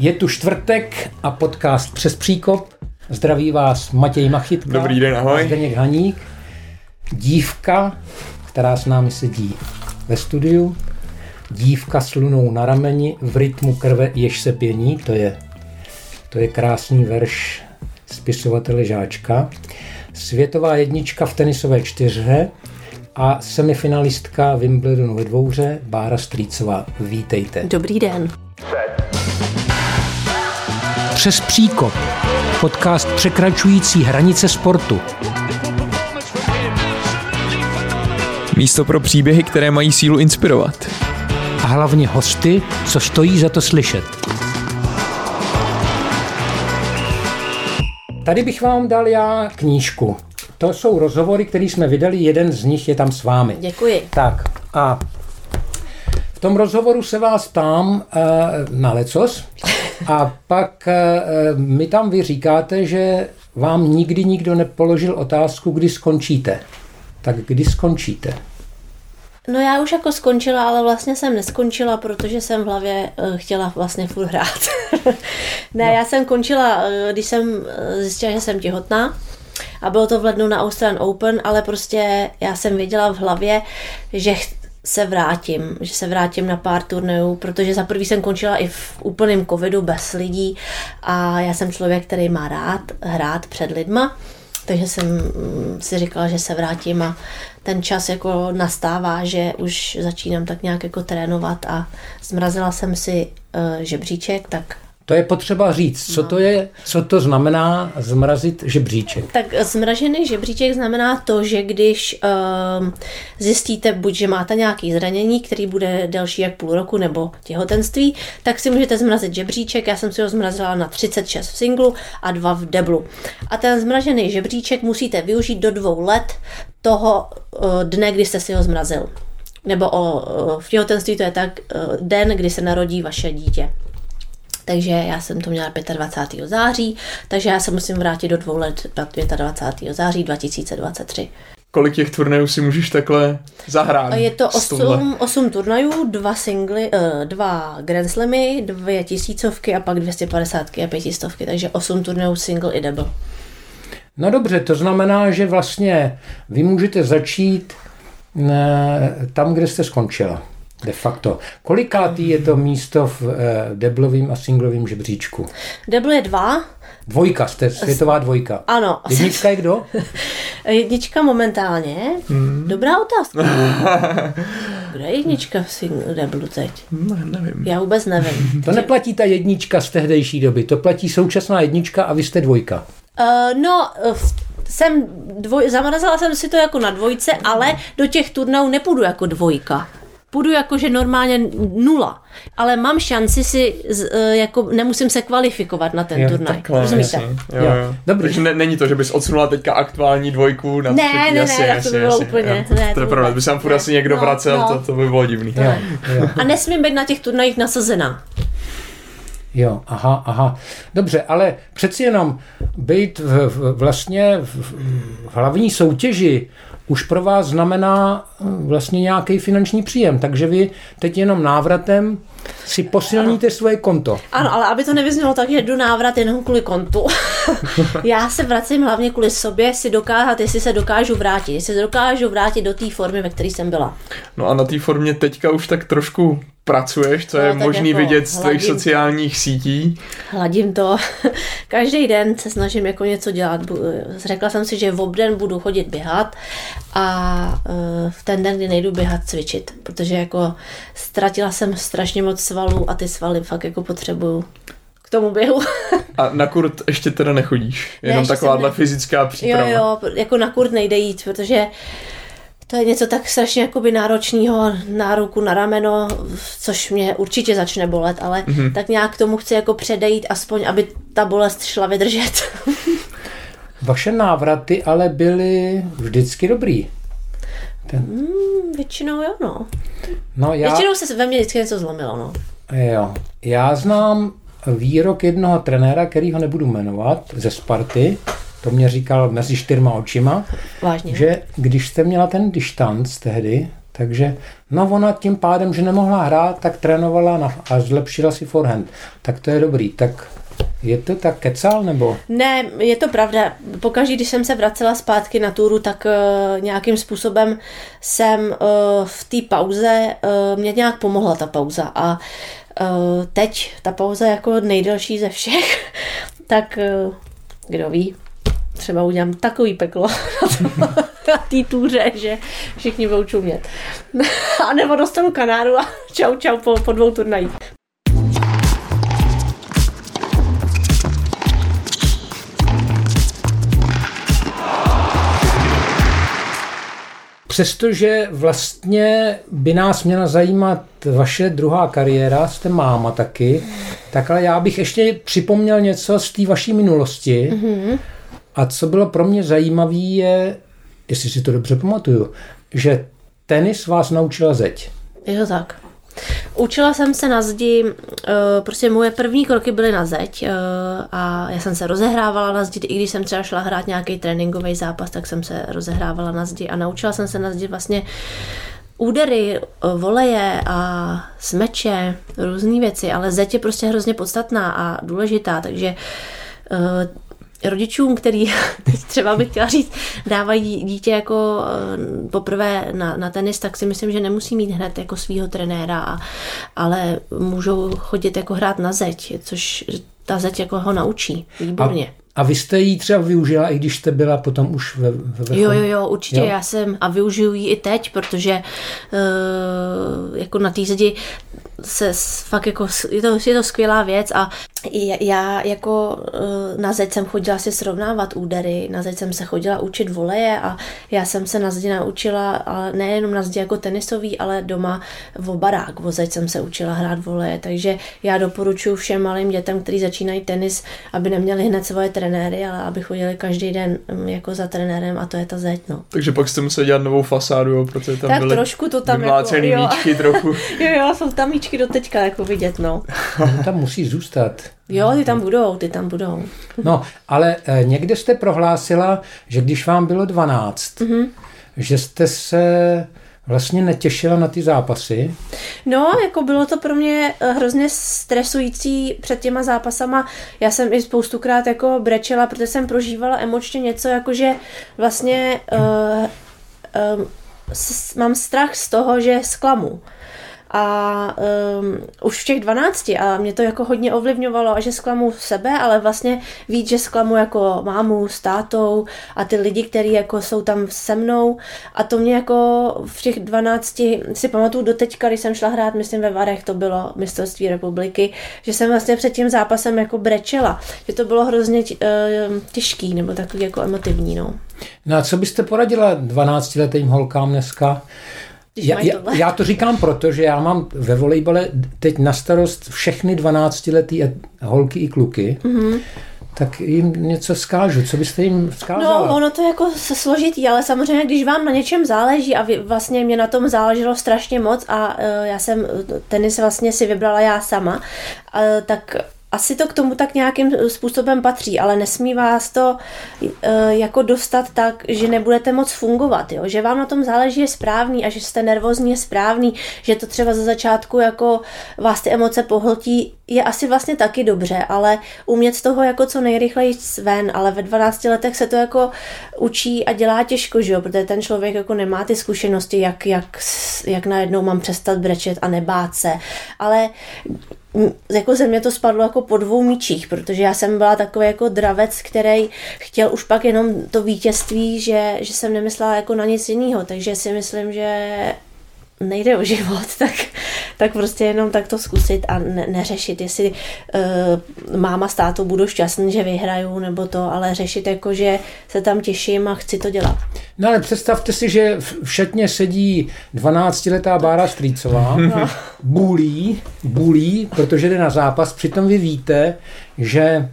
Je tu čtvrtek a podcast Přes příkop. Zdraví vás Matěj Machytka. Dobrý den, ahoj. Zdeněk Haník. Dívka, která s námi sedí ve studiu. Dívka s lunou na rameni v rytmu krve jež se pění. To je, to je krásný verš spisovatele Žáčka. Světová jednička v tenisové čtyřhře a semifinalistka Wimbledonu ve dvouře Bára Strýcová. Vítejte. Dobrý den. Přes příkop. Podcast překračující hranice sportu. Místo pro příběhy, které mají sílu inspirovat. A hlavně hosty, co stojí za to slyšet. Tady bych vám dal já knížku. To jsou rozhovory, které jsme vydali, jeden z nich je tam s vámi. Děkuji. Tak a v tom rozhovoru se vás ptám uh, na lecos a pak uh, mi tam vy říkáte, že vám nikdy nikdo nepoložil otázku, kdy skončíte. Tak kdy skončíte? No já už jako skončila, ale vlastně jsem neskončila, protože jsem v hlavě uh, chtěla vlastně furt hrát. ne, no. já jsem končila, když jsem zjistila, že jsem těhotná. A bylo to v lednu na Australian Open, ale prostě já jsem věděla v hlavě, že se vrátím, že se vrátím na pár turnajů, protože za prvý jsem končila i v úplném covidu bez lidí a já jsem člověk, který má rád hrát před lidma, takže jsem mm, si říkala, že se vrátím a ten čas jako nastává, že už začínám tak nějak jako trénovat a zmrazila jsem si uh, žebříček, tak to je potřeba říct. Co to je, co to znamená zmrazit žebříček? Tak zmražený žebříček znamená to, že když um, zjistíte buď, že máte nějaký zranění, který bude delší jak půl roku nebo těhotenství, tak si můžete zmrazit žebříček. Já jsem si ho zmrazila na 36 v singlu a dva v deblu. A ten zmražený žebříček musíte využít do dvou let toho uh, dne, kdy jste si ho zmrazil. Nebo o, v těhotenství to je tak uh, den, kdy se narodí vaše dítě takže já jsem to měla 25. září, takže já se musím vrátit do dvou let 25. září 2023. Kolik těch turnajů si můžeš takhle zahrát? Je to 8, 8 turnajů, dva singly, uh, dva Grand Slamy, dvě tisícovky a pak 250 a pětistovky, takže 8 turnajů single i double. No dobře, to znamená, že vlastně vy můžete začít ne, tam, kde jste skončila. De facto. Kolikátý je to místo v eh, deblovým a singlovým žebříčku? Debl je dva. Dvojka, jste světová dvojka. Ano. Jednička je kdo? jednička momentálně. Hmm. Dobrá otázka. Kdo je jednička v deblu teď? Ne, nevím. Já vůbec nevím. To neplatí ta jednička z tehdejší doby, to platí současná jednička a vy jste dvojka. Uh, no, jsem dvoj, zamrazila jsem si to jako na dvojce, ale do těch turnajů nepůjdu jako dvojka půjdu jakože normálně nula, ale mám šanci si, e, jako nemusím se kvalifikovat na ten jo, turnaj. Takhle, Rozumíte? Jo, jo. Dobrý. Takže ne, není to, že bys odsunula teďka aktuální dvojku na Ne, třetí, ne, jasně, ne, jasně, to by bylo jasně, úplně, jo. ne, to, je pravda, by se tam furt asi někdo no, vracel, no. To, to by bylo divný. Jo, jo. A nesmím být na těch turnajích nasazená. Jo, aha, aha. Dobře, ale přeci jenom být v, v, vlastně v, v hlavní soutěži už pro vás znamená eh, vlastně nějaký finanční příjem. Takže vy teď jenom návratem si posilníte ano. svoje konto. Ano, ale aby to nevyznělo tak, že jdu návrat jenom kvůli kontu. Já se vracím hlavně kvůli sobě, si dokázat, jestli se dokážu vrátit, jestli se dokážu vrátit do té formy, ve které jsem byla. No a na té formě teďka už tak trošku pracuješ, co no, je možný jako vidět z tvých sociálních sítí. Hladím to. Každý den se snažím jako něco dělat. Řekla jsem si, že v obden budu chodit běhat a e, v ten den, kdy nejdu běhat, cvičit, protože jako ztratila jsem strašně moc svalů a ty svaly fakt jako potřebuju k tomu běhu. a na kurt ještě teda nechodíš? Jenom ne, takováhle ne... fyzická příprava? Jo, jo, jako na kurt nejde jít, protože to je něco tak strašně jakoby náročného na ruku, na rameno, což mě určitě začne bolet, ale mm-hmm. tak nějak tomu chci jako předejít, aspoň aby ta bolest šla vydržet. Vaše návraty ale byly vždycky dobrý. Ten... Mm, většinou jo, no. no já... Většinou se ve mně vždycky něco zlomilo, no. Jo. Já znám výrok jednoho trenéra, který ho nebudu jmenovat, ze Sparty, to mě říkal mezi čtyřma očima, Vážně. že když jste měla ten distanc tehdy, Takže no ona tím pádem, že nemohla hrát, tak trénovala na, a zlepšila si forehand. Tak to je dobrý. Tak je to tak kecal, nebo? Ne, je to pravda. Pokaždé, když jsem se vracela zpátky na túru, tak uh, nějakým způsobem jsem uh, v té pauze, uh, mě nějak pomohla ta pauza. A uh, teď ta pauza jako nejdelší ze všech, tak uh, kdo ví, třeba udělám takový peklo na té túře, že všichni budou čumět. a nebo dostanu kanáru a čau čau po, po dvou turnajích. Přestože vlastně by nás měla zajímat vaše druhá kariéra, jste máma taky, tak ale já bych ještě připomněl něco z té vaší minulosti. Mm-hmm. A co bylo pro mě zajímavé je, jestli si to dobře pamatuju, že tenis vás naučila zeď. Jo tak. Učila jsem se na zdi, eh, prostě moje první kroky byly na zeď eh, a já jsem se rozehrávala na zdi, i když jsem třeba šla hrát nějaký tréninkový zápas, tak jsem se rozehrávala na zdi a naučila jsem se na zdi vlastně údery, eh, voleje a smeče, různé věci, ale zeď je prostě hrozně podstatná a důležitá, takže rodičům, který teď třeba bych chtěla říct, dávají dítě jako eh, poprvé na, na tenis, tak si myslím, že nemusí mít hned jako svého trenéra, a, ale můžou chodit jako hrát na zeď, což ta zeď jako ho naučí. Výborně. A vy jste ji třeba využila, i když jste byla potom už ve, ve Jo, jo, jo, určitě jo? já jsem a využiju ji i teď, protože uh, jako na té zdi se fakt jako, je to, je to skvělá věc a já jako uh, na zeď jsem chodila si srovnávat údery, na zeď jsem se chodila učit voleje a já jsem se na zdi naučila, ale nejenom na zdi jako tenisový, ale doma v barák, o zeď jsem se učila hrát voleje, takže já doporučuji všem malým dětem, kteří začínají tenis, aby neměli hned svoje trenéry, ale aby chodili každý den um, jako za trenérem a to je ta zeď. No. Takže pak jste museli dělat novou fasádu, jo, protože tam tak byly trošku to tam jako, jo. míčky trochu. jo, jo, jsou tam míčky do teďka jako vidět, no. tam musí zůstat. Jo, ty tam budou, ty tam budou. No, ale eh, někde jste prohlásila, že když vám bylo 12, mm-hmm. že jste se vlastně netěšila na ty zápasy? No, jako bylo to pro mě eh, hrozně stresující před těma zápasama. Já jsem i spoustukrát jako brečela, protože jsem prožívala emočně něco, jako že vlastně uh, uh, s, mám strach z toho, že zklamu a um, už v těch 12 a mě to jako hodně ovlivňovalo a že zklamu sebe, ale vlastně víc, že zklamu jako mámu s tátou a ty lidi, kteří jako jsou tam se mnou a to mě jako v těch 12 si pamatuju do teďka, když jsem šla hrát, myslím ve Varech, to bylo mistrovství republiky, že jsem vlastně před tím zápasem jako brečela, že to bylo hrozně uh, těžký nebo takový jako emotivní, no. No a co byste poradila 12-letým holkám dneska? Já, já, já to říkám proto, že já mám ve volejbale teď na starost všechny 12-letý holky i kluky. Mm-hmm tak jim něco vzkážu. Co byste jim vzkázala? No, ono to je jako složitý, ale samozřejmě, když vám na něčem záleží a vy, vlastně mě na tom záleželo strašně moc a uh, já jsem tenis vlastně si vybrala já sama, uh, tak asi to k tomu tak nějakým způsobem patří, ale nesmí vás to e, jako dostat tak, že nebudete moc fungovat, jo? že vám na tom záleží je správný a že jste nervózní je správný, že to třeba za začátku jako vás ty emoce pohltí, je asi vlastně taky dobře, ale umět z toho jako co nejrychleji ven, ale ve 12 letech se to jako učí a dělá těžko, že jo? protože ten člověk jako nemá ty zkušenosti, jak, jak, jak najednou mám přestat brečet a nebát se, ale jako ze mě to spadlo jako po dvou míčích, protože já jsem byla takový jako dravec, který chtěl už pak jenom to vítězství, že, že jsem nemyslela jako na nic jiného, takže si myslím, že nejde o život, tak, tak prostě jenom tak to zkusit a ne, neřešit, jestli uh, máma s tátou budou šťastný, že vyhrajou nebo to, ale řešit jako, že se tam těším a chci to dělat. No ale představte si, že v šatně sedí 12-letá Bára Strýcová, no. bůlí, bůlí, protože jde na zápas, přitom vy víte, že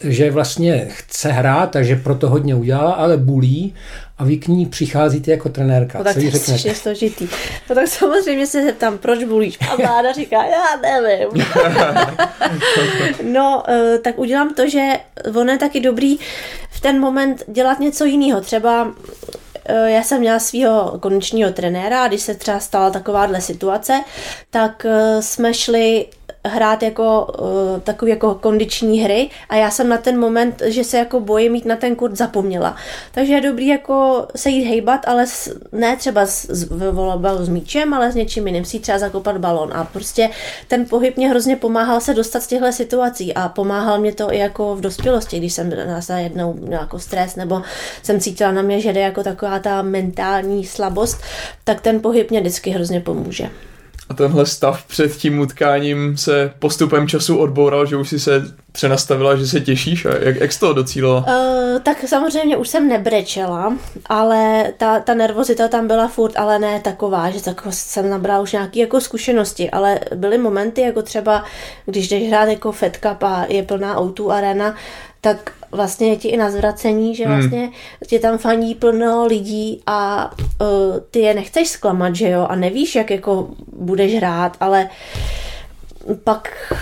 že vlastně chce hrát, takže proto hodně udělala, ale bulí a vy k ní přicházíte jako trenérka. No, tak Co jí řeknete? je složitý. No tak samozřejmě se zeptám, proč bulíš? A vláda říká, já nevím. no, eh, tak udělám to, že ono je taky dobrý v ten moment dělat něco jiného. Třeba eh, já jsem měla svého konečního trenéra a když se třeba stala takováhle situace, tak eh, jsme šli hrát jako uh, takový jako kondiční hry a já jsem na ten moment, že se jako bojím mít na ten kurz zapomněla. Takže je dobrý jako se jít hejbat, ale s, ne třeba s, s, s míčem, ale s něčím jiným, si třeba zakopat balon a prostě ten pohyb mě hrozně pomáhal se dostat z těchto situací a pomáhal mě to i jako v dospělosti, když jsem na jednou měla jako stres nebo jsem cítila na mě, že jde jako taková ta mentální slabost, tak ten pohyb mě vždycky hrozně pomůže. A tenhle stav před tím utkáním se postupem času odboural, že už si se přenastavila, že se těšíš a jak, jak jsi to docílila? Uh, tak samozřejmě už jsem nebrečela, ale ta, ta nervozita tam byla furt, ale ne taková, že tak jsem nabrala už nějaké jako zkušenosti, ale byly momenty, jako třeba, když jdeš hrát jako Fed Cup a je plná O2 arena, tak vlastně je ti i na zvracení, že hmm. vlastně tě tam faní plno lidí a uh, ty je nechceš zklamat, že jo, a nevíš, jak jako budeš hrát, ale pak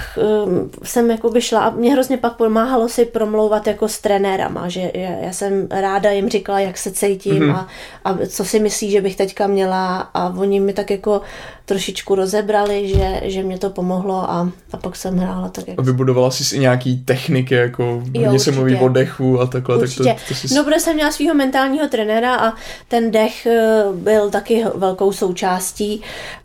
um, jsem jakoby šla a mě hrozně pak pomáhalo si promlouvat jako s trenérama, že já jsem ráda jim říkala, jak se cítím mm-hmm. a, a co si myslí, že bych teďka měla a oni mi tak jako trošičku rozebrali, že, že mě to pomohlo a, a pak jsem hrála tak. Jak... A vybudovala jsi i nějaký techniky, jako hodně se mluví o dechu a takhle. Určitě. Tak to, to jsi... No, protože jsem měla svého mentálního trenéra a ten dech eh, byl taky velkou součástí,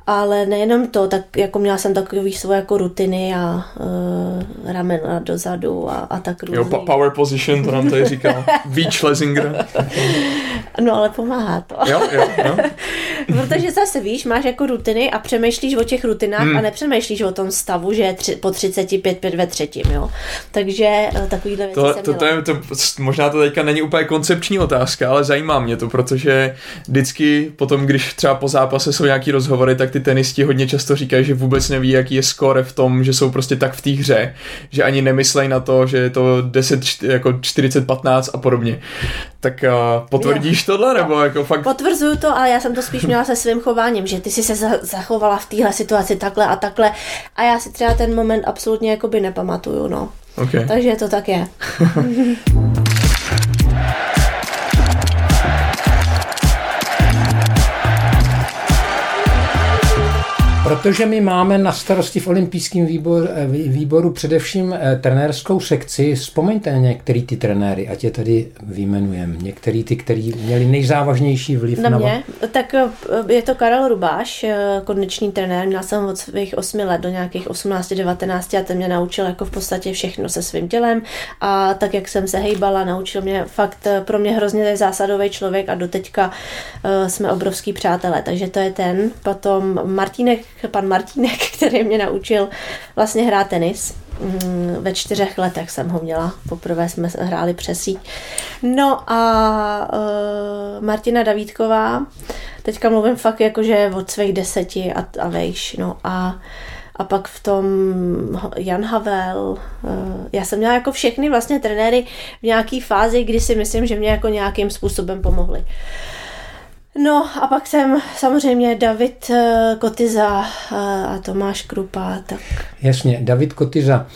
ale nejenom to, tak jako měla jsem takový svoje jako rutiny a uh, ramena dozadu a, a tak různý. Jo, power position, to nám tady říkal. Víč Schlesinger. no, ale pomáhá to. jo, jo, jo. Protože zase víš, máš jako rutiny a přemýšlíš o těch rutinách hmm. a nepřemýšlíš o tom stavu, že je tři, po 35 5 ve třetím, jo. Takže eh, takovýhle věci to, to, to, je, to, možná to teďka není úplně koncepční otázka, ale zajímá mě to, protože vždycky potom, když třeba po zápase jsou nějaký rozhovory, tak ty tenisti hodně často říkají, že vůbec neví, jaký je skore v tom, že jsou prostě tak v té hře, že ani nemyslej na to, že je to 10, jako 40-15 a podobně. Tak uh, potvrdíš. Tohle, nebo jako fakt... Potvrzuju to, ale já jsem to spíš měla se svým chováním, že ty si se za, zachovala v téhle situaci takhle a takhle a já si třeba ten moment absolutně jakoby nepamatuju, no. Okay. Takže to tak je. Protože my máme na starosti v olympijském výboru, eh, výboru především eh, trenérskou sekci, vzpomeňte na některý ty trenéry, ať je tady vyjmenujeme. Některý ty, který měli nejzávažnější vliv na... Na mě? Tak eh, je to Karel Rubáš, kondiční trenér. Měla jsem od svých 8 let do nějakých 18-19 a ten mě naučil jako v podstatě všechno se svým tělem a tak, jak jsem se hejbala, naučil mě fakt pro mě hrozně zásadový člověk a doteďka jsme obrovský přátelé, takže to je ten. Potom Martínek pan Martínek, který mě naučil vlastně hrát tenis. Mm, ve čtyřech letech jsem ho měla. Poprvé jsme hráli přes síť. No a uh, Martina Davídková, teďka mluvím fakt jakože od svých deseti a, a vejš. No a a pak v tom Jan Havel. Eh, já jsem měla jako všechny vlastně trenéry v nějaké fázi, kdy si myslím, že mě jako nějakým způsobem pomohli. No a pak jsem samozřejmě David eh, Kotyza eh, a Tomáš Krupa. Tak. Jasně, David Kotyza.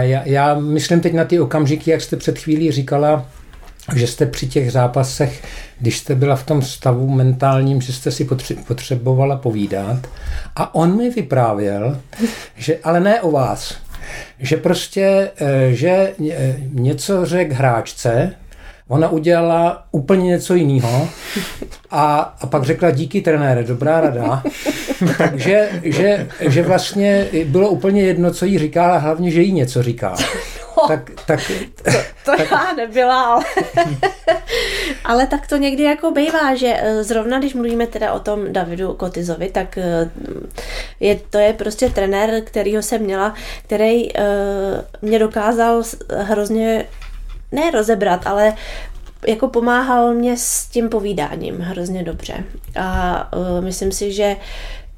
Já, já myslím teď na ty okamžiky, jak jste před chvílí říkala, že jste při těch zápasech, když jste byla v tom stavu mentálním, že jste si potřebovala povídat. A on mi vyprávěl, že ale ne o vás, že prostě, eh, že něco řekl hráčce, Ona udělala úplně něco jiného a, a pak řekla díky trenére, dobrá rada. Takže že, že vlastně bylo úplně jedno, co jí říká, a hlavně, že jí něco říká. No, tak, tak, to, to tak, já nebyla, ale, ale tak to někdy jako bývá, že eh, zrovna když mluvíme teda o tom Davidu Kotizovi, tak eh, je, to je prostě trenér, kterýho jsem měla, který uh, mě dokázal hrozně ne rozebrat, ale jako pomáhal mě s tím povídáním hrozně dobře. A uh, myslím si, že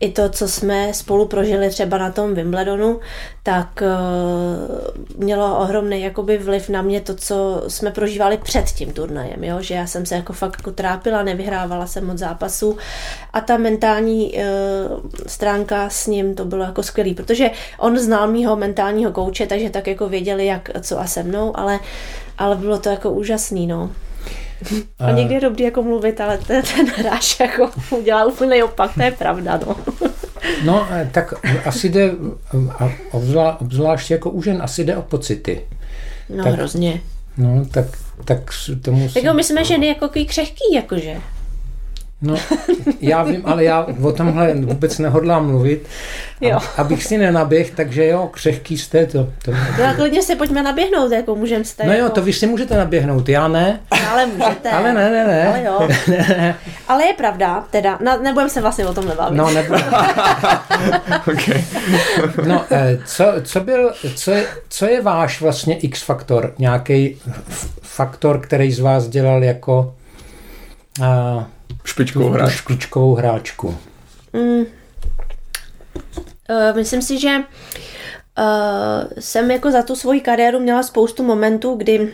i to, co jsme spolu prožili třeba na tom Wimbledonu, tak uh, mělo ohromný jakoby vliv na mě to, co jsme prožívali před tím turnajem, jo? že já jsem se jako fakt jako trápila, nevyhrávala jsem moc zápasů a ta mentální uh, stránka s ním to bylo jako skvělý, protože on znal mýho mentálního kouče, takže tak jako věděli, jak co a se mnou, ale, ale bylo to jako úžasný, no. A někdy je dobrý jako mluvit, ale ten, ten hráč jako udělá úplně opak, to je pravda, no. No, eh, tak asi jde, a obzvlá, obzvlášť jako u žen, asi jde o pocity. No Tak- hrozně. No, tak, tak tomu... Jako my jsme ženy jako křehký, jakože. No, já vím, ale já o tomhle vůbec nehodlám mluvit, Jo. ab- abych si nenaběh, takže jo, křehký jste to. to No a klidně se pojďme naběhnout, jako můžeme tady no jo, jako... to vy si můžete naběhnout, já ne. Ale můžete. Ale ne, ne, ne. Ale jo. Ale je pravda, teda, na, nebudem se vlastně o tom nebavit. No, nebo, Okay. no eh, co, co, byl, co, je, co je váš vlastně X-faktor? Nějaký faktor, který z vás dělal jako a, Špičkovou tu hráč. špičkovou hráčku? Mm. Uh, myslím si, že uh, jsem jako za tu svoji kariéru měla spoustu momentů, kdy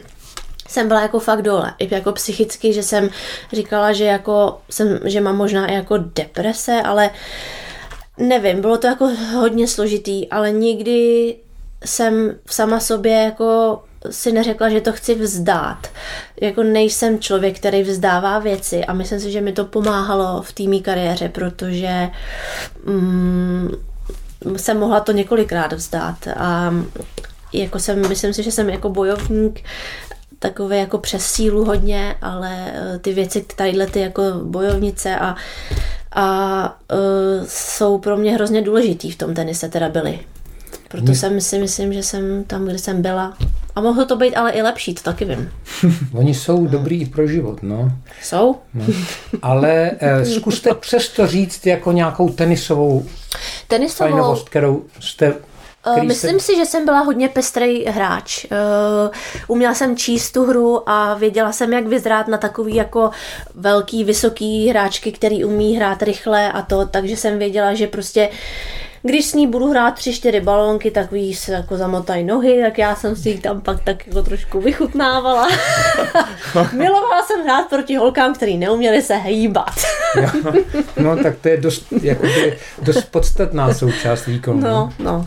jsem byla jako fakt dole, i jako psychicky, že jsem říkala, že jako jsem, že mám možná i jako deprese, ale nevím, bylo to jako hodně složitý, ale nikdy jsem sama sobě jako si neřekla, že to chci vzdát. Jako nejsem člověk, který vzdává věci a myslím si, že mi to pomáhalo v té kariéře, protože mm, jsem mohla to několikrát vzdát a jako jsem, myslím si, že jsem jako bojovník takové jako přes sílu hodně, ale eh, ty věci, tadyhle ty jako bojovnice a, a uh, jsou pro mě hrozně důležitý v tom tenise teda byly. Proto jsem si myslím, že jsem tam, kde jsem byla. A mohlo to být ale i lepší, to taky vím. Oni jsou dobrý i pro život, no. Jsou? no. Ale eh, zkuste přesto říct jako nějakou tenisovou Tenisovou, fajnovost, kterou jste... Uh, který myslím si, že jsem byla hodně pestrý hráč. Uh, uměla jsem číst tu hru a věděla jsem, jak vyzrát na takový jako velký, vysoký hráčky, který umí hrát rychle a to, takže jsem věděla, že prostě když s ní budu hrát tři, čtyři balónky, tak ví se jako zamotají nohy, tak já jsem si jich tam pak tak jako trošku vychutnávala. Milovala jsem hrát proti holkám, který neuměli se hýbat. No tak to je dost, jakoby, dost podstatná součást výkonu. No, no.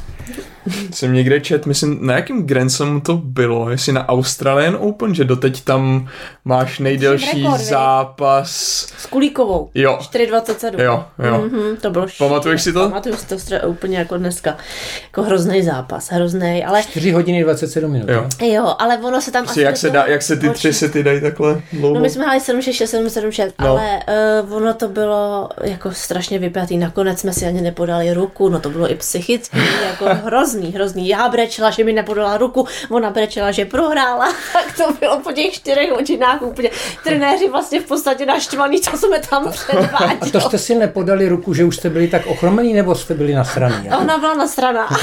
Jsem někde čet, myslím, na jakém Grand Slamu to bylo, jestli na Australian Open, že doteď tam máš nejdelší rekord, zápas. S Kulíkovou. Jo. 4,27. Jo, jo. Mm-hmm, to bylo Pamatuješ si to? Pamatuju si to stra- úplně jako dneska. Jako hrozný zápas, hrozný, ale 4 hodiny 27 minut. Jo. jo, ale ono se tam Prostě jak se, dá, jak se ty tři sety dají takhle dlouho? No my jsme hráli 7 6 6 7 7 6, No. ale uh, ono to bylo jako strašně vypjatý. Nakonec jsme si ani nepodali ruku, no to bylo i psychicky jako hrozný, hrozný. Já brečela, že mi nepodala ruku, ona brečela, že prohrála, tak to bylo po těch čtyřech hodinách úplně. Trenéři vlastně v podstatě naštvaný, co jsme tam A předváděli. to jste si nepodali ruku, že už jste byli tak ochromení, nebo jste byli nasraný? A ona byla na strana.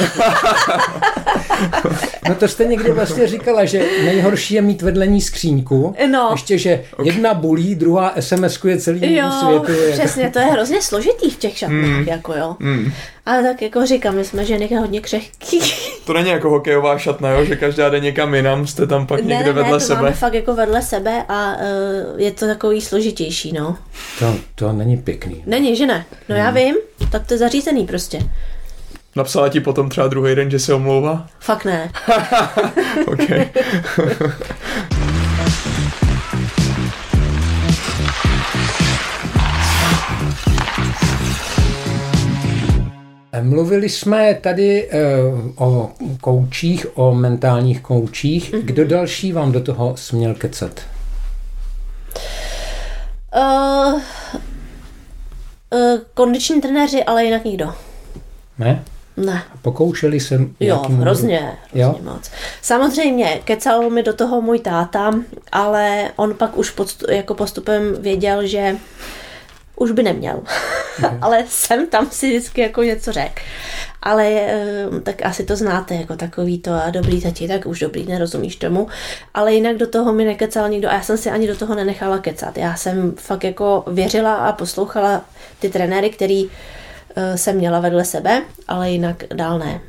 No to jste někdy vlastně říkala, že nejhorší je mít vedle ní skříňku. No. Ještě, že jedna bulí, druhá SMS-kuje celý Jo, světu. jako- přesně, to je hrozně složitý v těch šatnách, mm. jako jo. Mm. Ale tak jako říkám, my jsme ženy hodně křehký. To není jako hokejová šatna, jo? že každá jde někam jinam, jste tam pak někde ne, vedle ne, to sebe. máme fakt jako vedle sebe a uh, je to takový složitější, no. To, to není pěkný. Není, že ne? No Hmm. já vím, tak to je zařízený prostě. Napsala ti potom třeba druhý den, že se omlouvá? Fakt ne. OK. Mluvili jsme tady eh, o koučích, o mentálních koučích. Mhm. Kdo další vám do toho směl kecat? Uh, uh, kondiční trenéři, ale jinak nikdo. Ne? Ne. Pokoušeli se Jo, hrozně, hrozně Jo? moc. Samozřejmě, kecal mi do toho můj táta, ale on pak už podstu, jako postupem věděl, že už by neměl. ale jsem tam si vždycky jako něco řekl. Ale eh, tak asi to znáte, jako takový to a dobrý tati, tak už dobrý, nerozumíš tomu. Ale jinak do toho mi nekecal nikdo a já jsem si ani do toho nenechala kecat. Já jsem fakt jako věřila a poslouchala ty trenéry, který eh, jsem měla vedle sebe, ale jinak dál ne.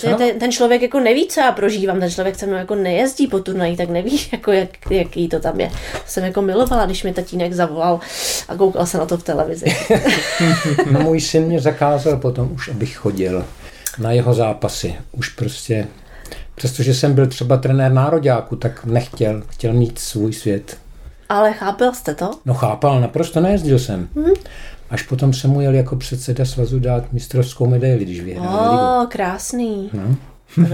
Protože ten, ten člověk jako neví, co já prožívám, ten člověk se mnou jako nejezdí po turnaji, tak neví, jako jak, jaký to tam je. Jsem jako milovala, když mi tatínek zavolal a koukal se na to v televizi. No, můj syn mě zakázal potom už, abych chodil na jeho zápasy. Už prostě, přestože jsem byl třeba trenér nároďáku, tak nechtěl, chtěl mít svůj svět. Ale chápal jste to? No chápal, naprosto nejezdil jsem. Hmm. Až potom jsem mu jel jako předseda svazu dát mistrovskou medaili, když vyhrál ligu. O, krásný. No.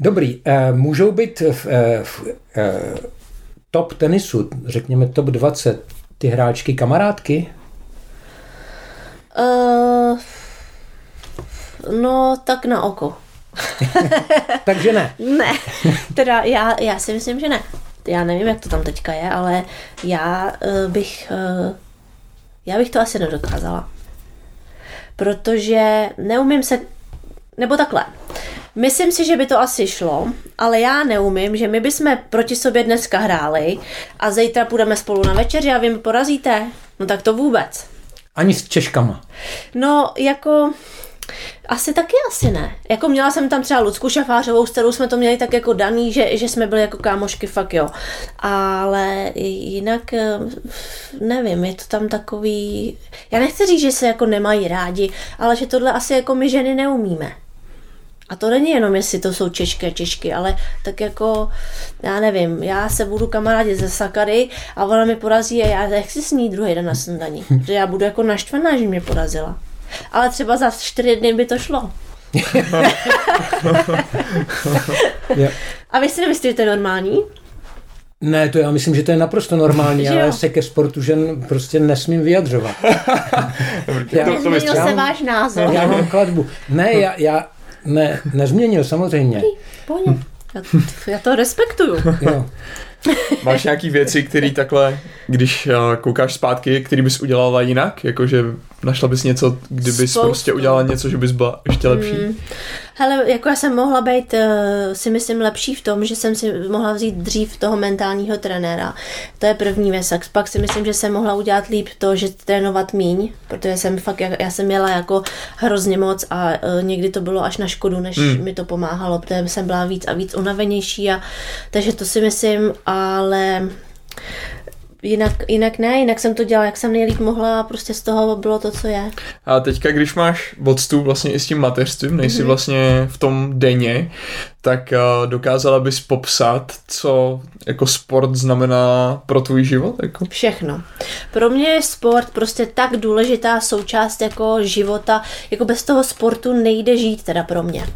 Dobrý, eh, můžou být v, eh, v eh, top tenisu, řekněme top 20, ty hráčky kamarádky? Uh, no, tak na oko. Takže ne. Ne, teda já, já si myslím, že ne. Já nevím, jak to tam teďka je, ale já uh, bych, uh, já bych to asi nedokázala. Protože neumím se, nebo takhle. Myslím si, že by to asi šlo, ale já neumím, že my bychom proti sobě dneska hráli a zítra půjdeme spolu na večeři a vy mi porazíte. No tak to vůbec. Ani s Češkama. No, jako... Asi taky asi ne. Jako měla jsem tam třeba Lucku Šafářovou, s kterou jsme to měli tak jako daný, že, že jsme byli jako kámošky, fakt jo. Ale jinak nevím, je to tam takový... Já nechci říct, že se jako nemají rádi, ale že tohle asi jako my ženy neumíme. A to není jenom, jestli to jsou Češky a Češky, ale tak jako, já nevím, já se budu kamarádit ze Sakary a ona mi porazí a já nechci s ní druhý den na snídaní, že já budu jako naštvaná, že mě porazila. Ale třeba za čtyři dny by to šlo. A vy si nemyslíte, že to je normální? Ne, to já myslím, že to je naprosto normální, ale jo? já se ke sportu žen prostě nesmím vyjadřovat. Já- to, to Nezměnil vystřelám. se váš názor. Já mám kladbu. Ne, já, já ne, nezměnil samozřejmě. Já, já to respektuju. Jo. Máš nějaký věci, které takhle, když uh, koukáš zpátky, který bys udělala jinak? Jakože našla bys něco, kdybys Spoustu. prostě udělala něco, že bys byla ještě lepší? Mm. Hele, jako já jsem mohla být, uh, si myslím, lepší v tom, že jsem si mohla vzít dřív toho mentálního trenéra. To je první věc. Pak si myslím, že jsem mohla udělat líp to, že trénovat míň, protože jsem fakt, já jsem měla jako hrozně moc a uh, někdy to bylo až na škodu, než Mm. mi to pomáhalo, protože jsem byla víc a víc unavenější a takže to si myslím, ale jinak, jinak ne, jinak jsem to dělala, jak jsem nejlíp mohla a prostě z toho bylo to, co je. A teďka, když máš odstup vlastně i s tím mateřstvím, nejsi vlastně v tom denně, tak uh, dokázala bys popsat, co jako sport znamená pro tvůj život? Jako? Všechno. Pro mě je sport prostě tak důležitá součást jako života, jako bez toho sportu nejde žít teda pro mě.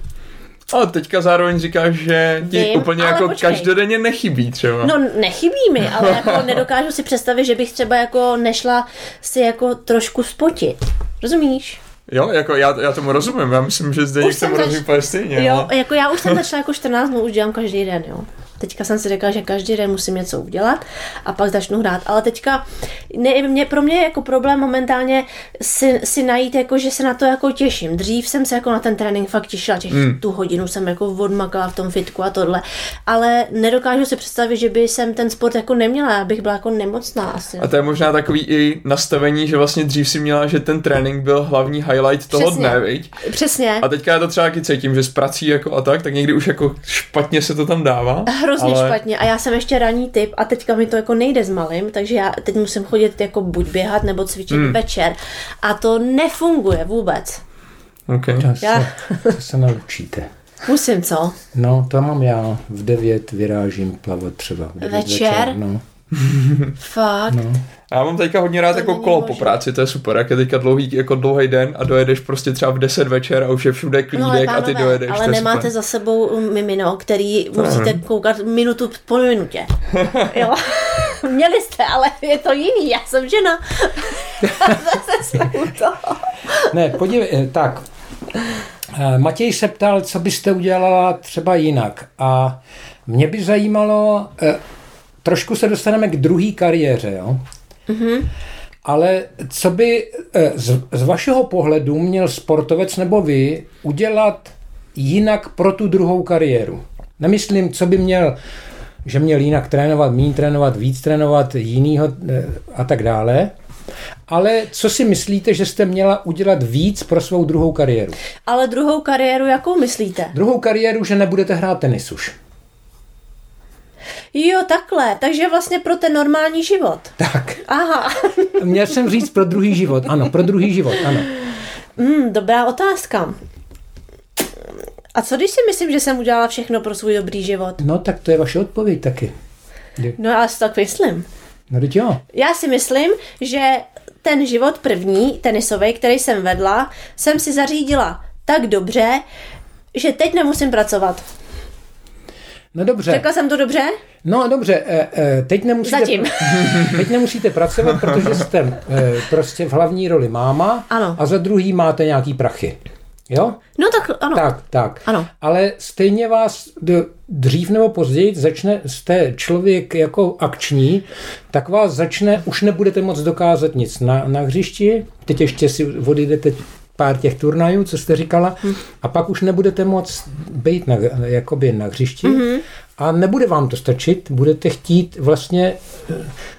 Ale teďka zároveň říkáš, že ti Vím, úplně jako počkej. každodenně nechybí třeba. No nechybí mi, ale jako nedokážu si představit, že bych třeba jako nešla si jako trošku spotit. Rozumíš? Jo, jako já, já tomu rozumím, já myslím, že zde tomu zač- rozumí stejně. Jo, ale- jako já už jsem začala jako 14 dnů, už dělám každý den, jo. Teďka jsem si řekla, že každý den musím něco udělat a pak začnu hrát. Ale teďka ne, mě, pro mě je jako problém momentálně si, si najít, jako, že se na to jako těším. Dřív jsem se jako na ten trénink fakt těšila, těch Hmm. tu hodinu jsem jako odmakala v tom fitku a tohle. Ale nedokážu si představit, že by jsem ten sport jako neměla, já bych byla jako nemocná asi. A to je možná takový i nastavení, že vlastně dřív si měla, že ten trénink byl hlavní highlight toho Přesně. dne, viď? Přesně. A teďka já to třeba taky cítím, že s prací jako a tak, tak někdy už jako špatně se to tam dává. Hrozně ale... špatně a já jsem ještě ranní typ a teďka mi to jako nejde s malým, takže já teď musím chodit jako buď běhat nebo cvičit Hmm. večer a to nefunguje vůbec. Okay. To se, Já- to se naučíte. Musím, co? No, to mám já. V 9 vyrážím plavat třeba. V 9 Večer? No, Fakt. no. Já mám teďka hodně rád To jako kolo možné. po práci, to je super, jak je teďka dlouhý, jako dlouhý den a dojedeš prostě třeba v 10 večer a už je všude No ale klídek a ty pánové, dojedeš, ale to nemáte super. za sebou mimino, který musíte nevím. koukat minutu po minutě. Jo. Měli jste, ale je to jiný, já jsem žena. Zase toho. Ne, podívej, eh, tak. Eh, Matěj se ptal, co byste udělala třeba jinak. A mě by zajímalo, eh, trošku se dostaneme k druhé kariéře, jo? Mhm. Ale co by eh, z, z vašeho pohledu měl sportovec nebo vy udělat jinak pro tu druhou kariéru? Nemyslím, co by měl, že měl jinak trénovat, méně trénovat, víc trénovat, jinýho eh, a tak dále. Ale co si myslíte, že jste měla udělat víc pro svou druhou kariéru? Ale druhou kariéru, jakou myslíte? Druhou kariéru, že nebudete hrát tenis už. Jo, takhle. Takže vlastně pro ten normální život. Tak, Aha. měl jsem říct pro druhý život. Ano, pro druhý život, ano. Hmm, dobrá otázka. A co když si myslím, že jsem udělala všechno pro svůj dobrý život? No tak to je vaše odpověď taky. No já si tak myslím. No teď jo. Já si myslím, že ten život první, tenisový, který jsem vedla, jsem si zařídila tak dobře, že teď nemusím pracovat. No dobře. Řekla jsem to dobře? No dobře, eh, eh, teď nemusíte, Zatím. teď nemusíte pracovat, protože jste eh, prostě v hlavní roli máma Ano. a za druhý máte nějaký prachy. Jo? No tak ano. Tak, tak. Ano. Ale stejně vás dřív nebo později začne, jste člověk jako akční, tak vás začne, už nebudete moc dokázat nic na, na hřišti, teď ještě si odejdete pár těch turnajů, co jste říkala, Hm. a pak už nebudete moc být na, jakoby na hřišti Mhm. A nebude vám to stačit, budete chtít vlastně eh,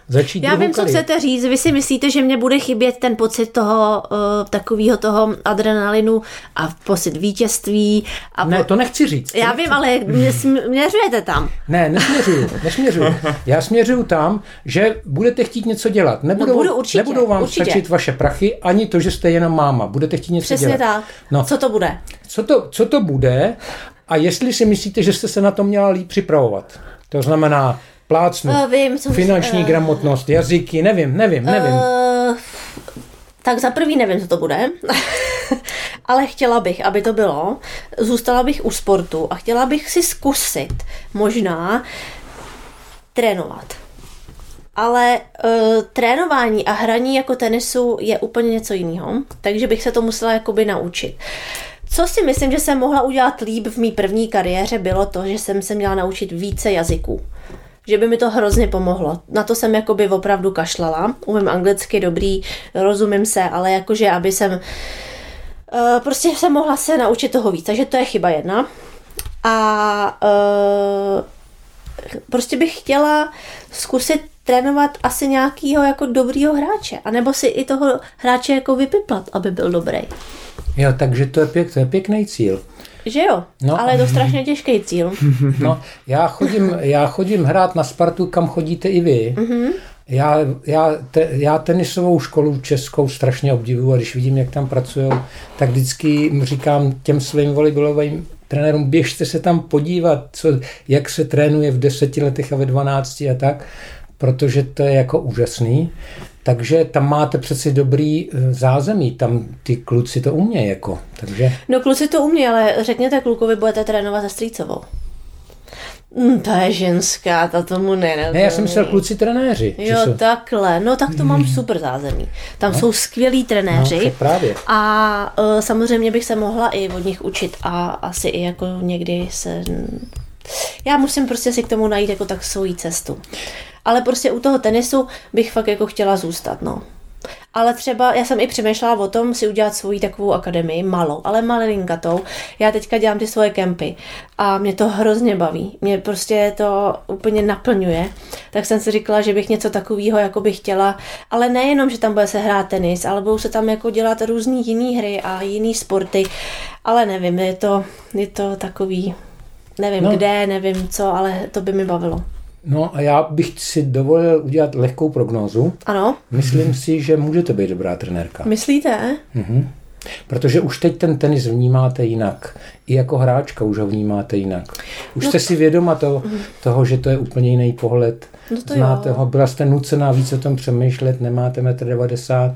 začít Já vím, co chcete říct. Vy si myslíte, že mě bude chybět ten pocit toho uh, takového toho adrenalinu a pocit vítězství. A Ne, po... to nechci říct. to Já nechci vím, ale mě směřujete tam. Ne, nesměřuju, nesměřuju. Já směřuju tam, že budete chtít něco dělat. Nebudou, No, budu určitě, nebudou vám určitě. stačit vaše prachy, ani to, že jste jenom máma. Budete chtít něco Přesně dělat. tak. No. Co to bude? Co, to, co to bude a jestli si myslíte, že jste se na to měla líp připravovat? To znamená plácnu, Uh, vím, co finanční uh, gramotnost, jazyky, nevím, nevím, nevím. Uh, tak za prvý nevím, co to bude, ale chtěla bych, aby to bylo. Zůstala bych u sportu a chtěla bych si zkusit možná trénovat. Ale uh, trénování a hraní jako tenisu je úplně něco jiného, takže bych se to musela jakoby naučit. Co si myslím, že jsem mohla udělat líp v mý první kariéře, bylo to, že jsem se měla naučit více jazyků že by mi to hrozně pomohlo. Na to jsem jakoby opravdu kašlala. Umím anglicky dobrý, rozumím se, ale jakože aby jsem uh, prostě jsem mohla se naučit toho víc, takže to je chyba jedna. A uh, prostě bych chtěla zkusit trénovat asi nějakýho jako dobrýho hráče, anebo si i toho hráče jako vypiplat, aby byl dobrý. Jo, takže to je, pěk, to je pěkný cíl. Že jo? No. Ale je to strašně těžký cíl. No, já chodím, já chodím hrát na Spartu, kam chodíte i vy. Mm-hmm. Já, já, te, já tenisovou školu českou strašně obdivuju a když vidím, jak tam pracují, tak vždycky jim říkám těm svým volejbalovým trenérům, běžte se tam podívat, co, jak se trénuje v deseti letech a ve dvanácti a tak, protože to je jako úžasný. Takže tam máte přeci dobrý eh, zázemí, tam ty kluci to umějí jako, takže... No kluci to umí, ale řekněte klukovi, budete trénovat se Strýcovou. Mm, ta je ženská, ta tomu nerozumí. Ne, já jsem myslel kluci trenéři. Jo, jsou- takhle. No tak to mám super zázemí. Tam jsou skvělí no, trenéři. to právě. A uh, samozřejmě bych se mohla i od nich učit a asi i jako někdy se... Já musím prostě si k tomu najít jako tak svoji cestu. Ale prostě u toho tenisu bych fakt jako chtěla zůstat, no. Ale třeba, já jsem i přemýšlela o tom si udělat svoji takovou akademii, malou, ale malinkatou. Já teďka dělám ty svoje kempy a mě to hrozně baví. Mě prostě to úplně naplňuje. Tak jsem si říkala, že bych něco takového jako bych chtěla, ale nejenom, že tam bude se hrát tenis, ale budou se tam jako dělat různé jiné hry a jiné sporty. Ale nevím, je to, je to takový, nevím No. kde, nevím co, ale to by mi bavilo. No a já bych si dovolil udělat lehkou prognózu. Ano, Myslím si, že můžete být dobrá trenérka. myslíte? Protože už teď ten tenis vnímáte jinak. I jako hráčka už ho vnímáte jinak. Už jste si vědoma to, toho, že to je úplně jiný pohled. No to Znáte jo. ho, byla jste nucená víc o tom přemýšlet, nemáte 1,90 m.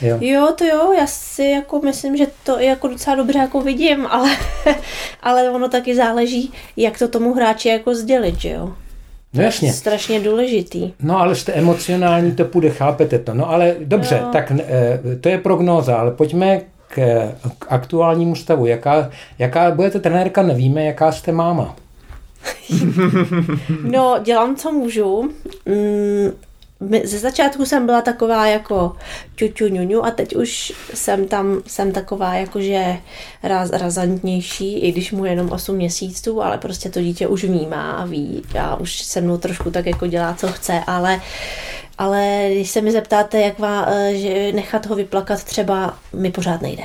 Jo. Jo, to jo, já si jako myslím, že to i jako docela dobře jako vidím, ale, ale ono taky záleží, jak to tomu hráči jako sdělit, že jo? No jasně. Strašně důležitý. No ale jste emocionální, to půjde, chápete to. No ale dobře, Jo. tak eh, to je prognóza, ale pojďme k, k aktuálnímu stavu. Jaká, jaká budete trenérka, nevíme, jaká jste máma. No, dělám, co můžu. Ze začátku jsem byla taková jako ťuťu ňuňu a teď už jsem tam, jsem taková jakože raz, razantnější, i když mu je jenom 8 měsíců, ale prostě to dítě už vnímá a ví a už se mnou trošku tak jako dělá, co chce, ale ale když se mi zeptáte, jak má, eh, že nechat ho vyplakat třeba, mi pořád nejde.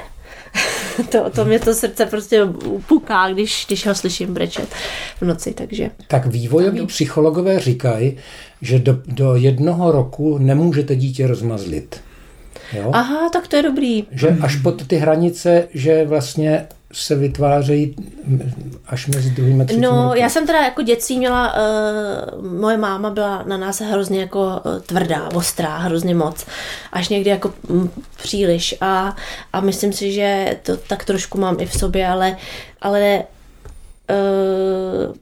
to, to mě to srdce prostě puká, když, když ho slyším brečet v noci, takže... Tak vývojoví psychologové říkají, že do, do jednoho roku nemůžete dítě rozmazlit. Jo? Aha, tak to je dobrý. Že až pod ty hranice, že vlastně se vytvářejí až mezi druhým a třetím No, rokem? já jsem teda jako dětství měla, uh, moje máma byla na nás hrozně jako uh, tvrdá, ostrá, hrozně moc, až někdy jako mm, příliš a, a myslím si, že to tak trošku mám i v sobě, ale, ale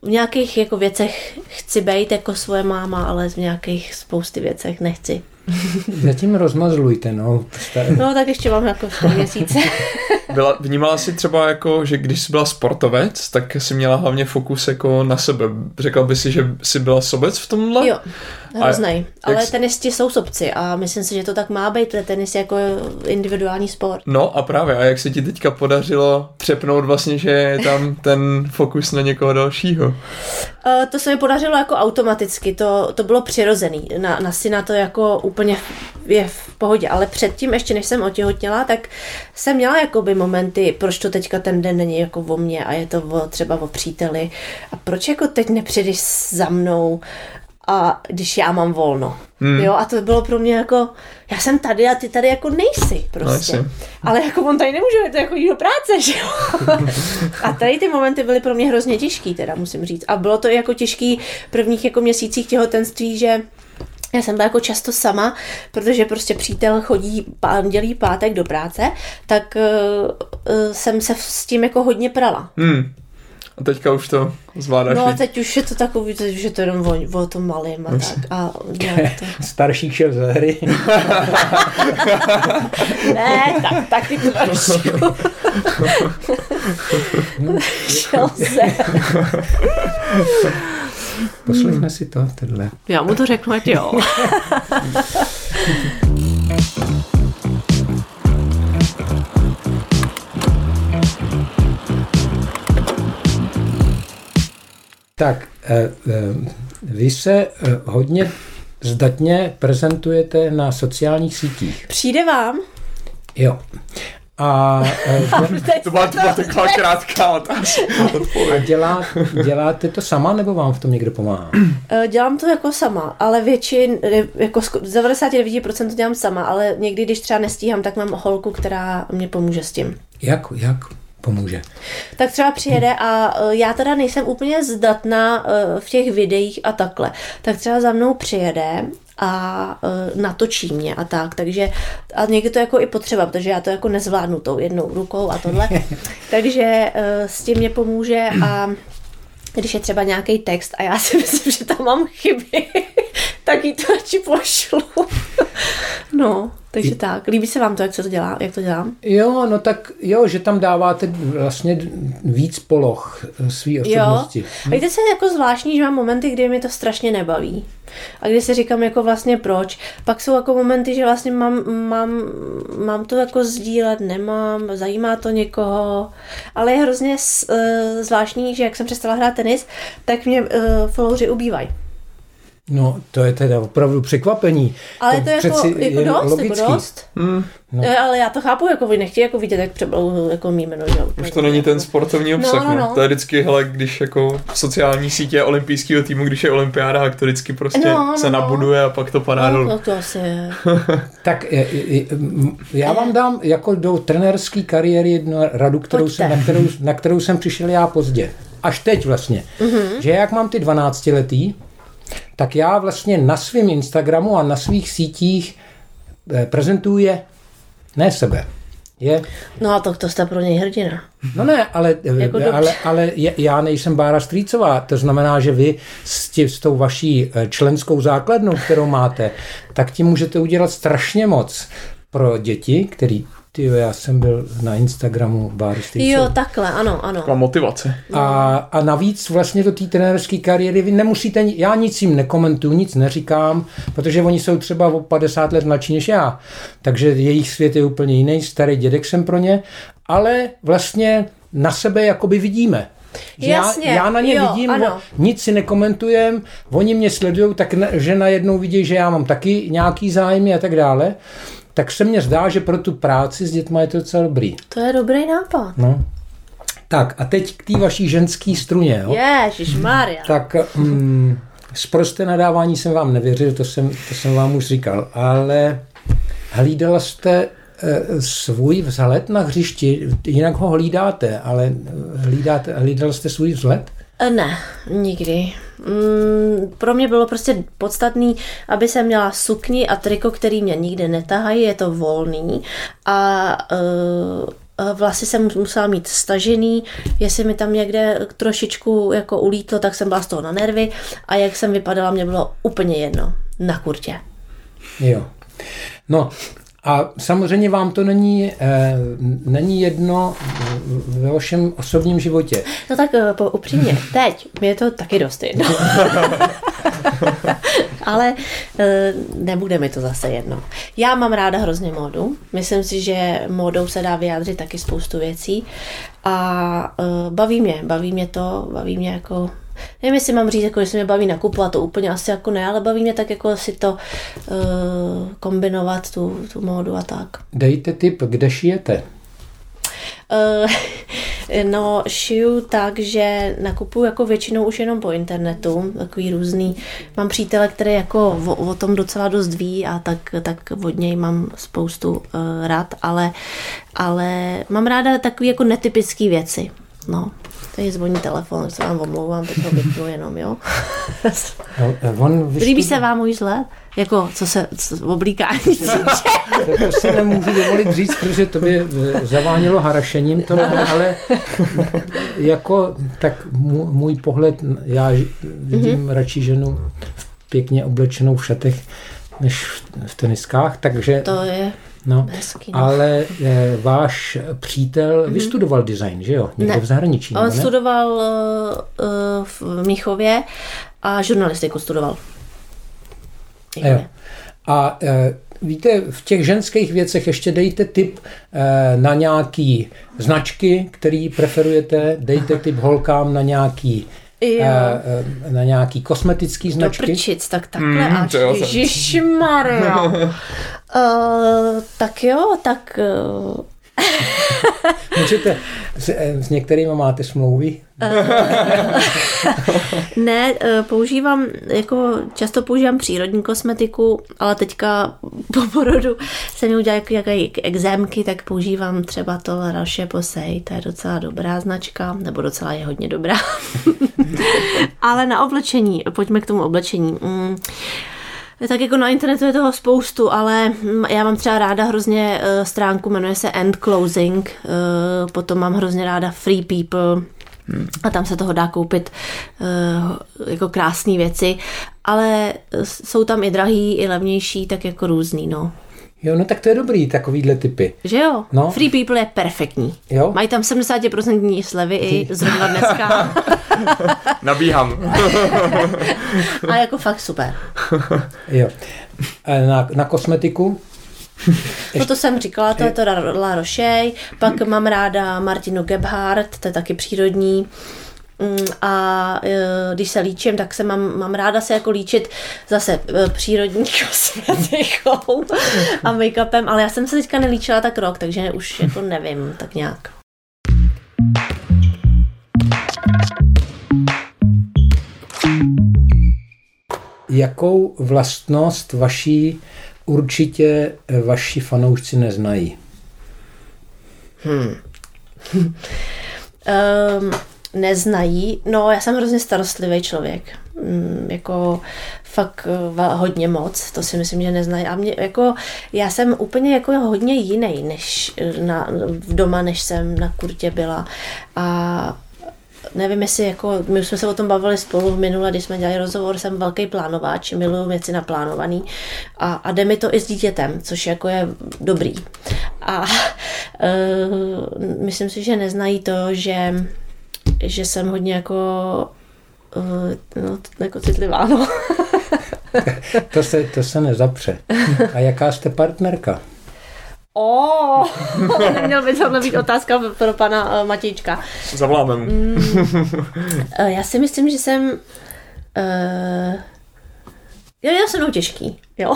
v nějakých jako věcech chci být jako svoje máma, ale v nějakých spousty věcech nechci. Zatím rozmazlujte, no. Star- No tak ještě mám jako měsíce. Byla, vnímala si třeba jako, že když jsi byla sportovec, tak si měla hlavně fokus jako na sebe. Řekla by si, že jsi byla sobec v tomhle? Jo, hroznej. Ale jak s- tenisti jsou sobci a myslím si, že to tak má být, protože tenis je jako individuální sport. No a právě, a jak se ti teďka podařilo přepnout vlastně, že je tam ten fokus na někoho dalšího? Uh, to se mi podařilo jako automaticky, to, to bylo přirozený. Na, na syna to jako úplně je v pohodě, ale předtím, ještě než jsem otěhotněla, tak jsem měla jakoby momenty, proč to teďka ten den není jako o mně a je to o, třeba o příteli a proč jako teď nepřijdeš za mnou a když já mám volno. Hmm. Jo, a to bylo pro mě jako, já jsem tady a ty tady jako nejsi prostě. Nejsi. Ale jako on tady nemůže, to jako jít do práce, že jo? a tady ty momenty byly pro mě hrozně těžký, teda musím říct. A bylo to jako těžký v prvních jako měsících těhotenství, že já jsem byla jako často sama, protože prostě přítel chodí pondělí, pátek do práce, tak uh, jsem se s tím jako hodně prala. Hmm. A teďka už to zvládáš No a teď už je to takový, teď už je to jenom o, o tom malým a tak. A to... Starší šel ze hry. Ne, tak, taky to trošku. Šel se. Poslechne si to, tenhle. Já mu to řeknu, ať jo. Tak, eh, eh, vy se eh, hodně zdatně prezentujete na sociálních sítích. Přijde vám? Jo. A, To byla, to byla taková krátká otázka. a dělá, děláte to sama, nebo vám v tom někdo pomáhá? Dělám to jako sama, ale většin, jako sk- z 99% to dělám sama, ale někdy, když třeba nestíhám, tak mám holku, která mě pomůže s tím. Jak, jak pomůže? Tak třeba přijede a eh, já teda nejsem úplně zdatná eh, v těch videích a takhle. Tak třeba za mnou přijede a uh, natočí mě a tak, takže a někdy to jako i potřeba, protože já to jako nezvládnu tou jednou rukou a tohle, takže uh, s tím mě pomůže a když je třeba nějaký text a já si myslím, že tam mám chyby, tak jí to radši pošlu. no, takže tak. Líbí se vám to, jak se to dělá, jak to dělám? Jo, no tak jo, že tam dáváte vlastně víc poloh své Jo. osobnosti. A víte, je jako zvláštní, že mám momenty, kdy mi to strašně nebaví. A kdy si říkám jako vlastně proč. Pak jsou jako momenty, že vlastně mám, mám, mám to jako sdílet, nemám, zajímá to někoho. Ale je hrozně uh, zvláštní, že jak jsem přestala hrát tenis, tak mě uh, followři ubývají. No, to je teda opravdu překvapení. Ale je to jako, přeci jako je dost, logický. jako dost. Hmm. No. No. Ale já to chápu, jako vy nechtějí jako vidět, jak přebalu jako mý jméno. Že? Už to není ten sportovní obsah, No, no, no, no. To je vždycky, hele, když jako sociální sítě olympijského týmu, když je olympiáda, tak to vždycky prostě No, no, se no. nabuduje a pak to padá No, dolů. no, to asi je. Tak já vám dám jako do trenérské kariéry jednu radu, kterou Pojďte. jsem, na, kterou, na kterou jsem přišel já pozdě. Až teď vlastně. Mm-hmm. Že jak mám ty 12 letý, tak já vlastně na svém Instagramu a na svých sítích eh, prezentuju je ne sebe. Je, No a to, to jste pro něj hrdina. no ne, ale, Jako jako ale, ale je, já nejsem Bára Strýcová, to znamená, že vy s, tě, s tou vaší eh, členskou základnou, kterou máte, tak tím můžete udělat strašně moc pro děti, který, ty já jsem byl na Instagramu Strýcové. Jo, takhle, ano, ano. Taková motivace. A, a navíc vlastně do té trenérské kariéry vy nemusíte, já nic jim nekomentuju, nic neříkám, protože oni jsou třeba o 50 let mladší než já. Takže jejich svět je úplně jiný, starý dědek jsem pro ně, ale vlastně na sebe jakoby vidíme. Že Jasně, já, já na ně jo, vidím, ano. o, nic si nekomentujem, oni mě sledují, tak ne, že najednou vidí, že já mám taky nějaký zájmy a tak dále. Tak se mně zdá, že pro tu práci s dětma je to docela dobrý. To je dobrý nápad. No. Tak a teď k té vaší ženské struně. Jo? Ježíš Maria. Tak mm, z prosté nadávání jsem vám nevěřil, to jsem, to jsem vám už říkal, ale hlídala jste eh, svůj vzhled na hřišti, jinak ho hlídáte, ale hlídáte, hlídal jste svůj vzhled? Eh, ne, nikdy. Mm, pro mě bylo prostě podstatný, aby jsem měla sukni a triko, který mě nikdy netahají, je to volný a uh, vlasy jsem musela mít stažený, jestli mi tam někde trošičku jako ulítlo, tak jsem byla z toho na nervy a jak jsem vypadala, mě bylo úplně jedno na kurtě. Jo. No, a samozřejmě vám to není, eh, není jedno ve vašem osobním životě. No tak eh, po, upřímně, teď mi je to taky dost jedno. Ale eh, nebude mi to zase jedno. Já mám ráda hrozně módu. Myslím si, že módou se dá vyjádřit taky spoustu věcí. A eh, baví mě, baví mě to, baví mě jako nevím, jestli mám říct, jako, že se mě baví nakupovat, to úplně asi jako ne, ale baví mě tak jako si to uh, kombinovat, tu, tu módu a tak. Dejte tip, kde šijete? Uh, no, šiju tak, že nakupuju jako většinou už jenom po internetu, takový různý. Mám přítele, který jako o, o tom docela dost ví a tak, tak od něj mám spoustu uh, rád, ale, ale mám ráda takové jako netypické věci. No. Tady zvoní telefon, se vám omlouvám, teď ho vypnu jenom, jo. no on vystup... Líbí se vám můj vzhled? Jako, co se co, oblíkání To si nemůžu dovolit říct, protože to by eh, zavánilo harašením, to ne, ale jako, tak můj pohled, já vidím mm-hmm. radši ženu pěkně oblečenou v šatech, než v teniskách, takže... To je No, Hezký, no. ale e, váš přítel mm-hmm. vystudoval design, že jo? Někde ne. v zahraničí. On ne? studoval uh, v Míchově a žurnalistiku studoval. Jo. A e, víte, v těch ženských věcech ještě dejte tip e, na nějaký značky, který preferujete, dejte tip holkám na nějaký jo. na nějaký kosmetický značky. Do prčic, tak takhle mm, až. Ježišmarja. uh, tak jo, tak... Uh... Můžete, s, s některými máte smlouvy? ne, používám, jako často používám přírodní kosmetiku, ale teďka po porodu jsem mi udělal jaké exémky, tak používám třeba to La Roche-Posay, to je docela dobrá značka, nebo docela je hodně dobrá. ale na oblečení, pojďme k tomu oblečení. Mm. Tak jako na internetu je toho spoustu, ale já mám třeba ráda hrozně stránku, jmenuje se End Closing, potom mám hrozně ráda Free People, a tam se toho dá koupit uh, jako krásné věci, ale jsou tam i drahý, i levnější, tak jako různý, no. Jo, no tak to je dobrý, takovýhle typy. Že jo? No. Free People je perfektní. Jo? Mají tam 70% slevy i zrovna dneska. Nabíhám. A jako fakt super. jo. Na, na kosmetiku? No to jsem říkala, to je to La Roche, pak mám ráda Martinu Gebhardt, to je taky přírodní. Mm, a e, když se líčím, tak se mám, mám ráda se jako líčit zase e, přírodní kosmetikou a make-upem, ale já jsem se teďka nelíčila tak rok, takže už jako nevím, tak nějak. Jakou vlastnost vaší určitě eh, vaši fanoušci neznají. Hmm. um, neznají. No, já jsem hrozně starostlivý člověk. Um, jako fakt uh, hodně moc, to si myslím, že neznají. A mě, jako, já jsem úplně jako hodně jiný než na, v doma, než jsem na kurtě byla. A nevím, jestli jako, my jsme se o tom bavili spolu minule, když jsme dělali rozhovor, jsem velký plánováč, miluju věci naplánovaný a, a jde mi to i s dítětem, což jako je dobrý. A uh, myslím si, že neznají to, že, že jsem hodně jako uh, no, jako citlivá, no. to, se, to se nezapře. A jaká jste partnerka? O, oh, neměl by tohle být otázka pro pana uh, Matějčka. Zavoláme mu. mm, uh, já si myslím, že jsem uh, Jo, je se mnou těžký, jo.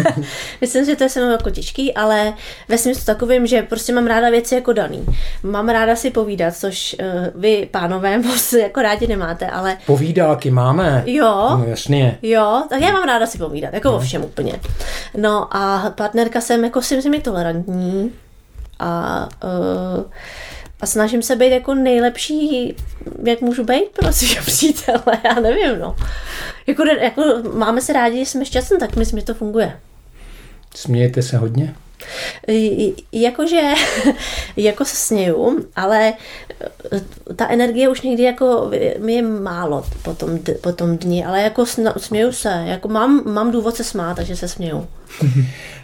Myslím, že to je se mnou jako těžký, ale ve smyslu takovým, že prostě mám ráda věci jako daný. Mám ráda si povídat, což uh, vy, pánové, moc jako rádi nemáte, ale... Povídáky máme. Jo. No jasně. Jo, tak já mám ráda si povídat, jako no. o všem úplně. No a partnerka jsem jako si myslím tolerantní a uh, a snažím se být jako nejlepší, jak můžu být pro svého přítele, já nevím, no. Jako, jako máme se rádi, jsme šťastní, tak myslím, že to funguje. Smějete se hodně? Jakože, jako se směju, ale e, ta energie už někdy jako mi je málo po tom, po tom dni, ale jako směju se, jako mám, mám důvod se smát, takže se směju.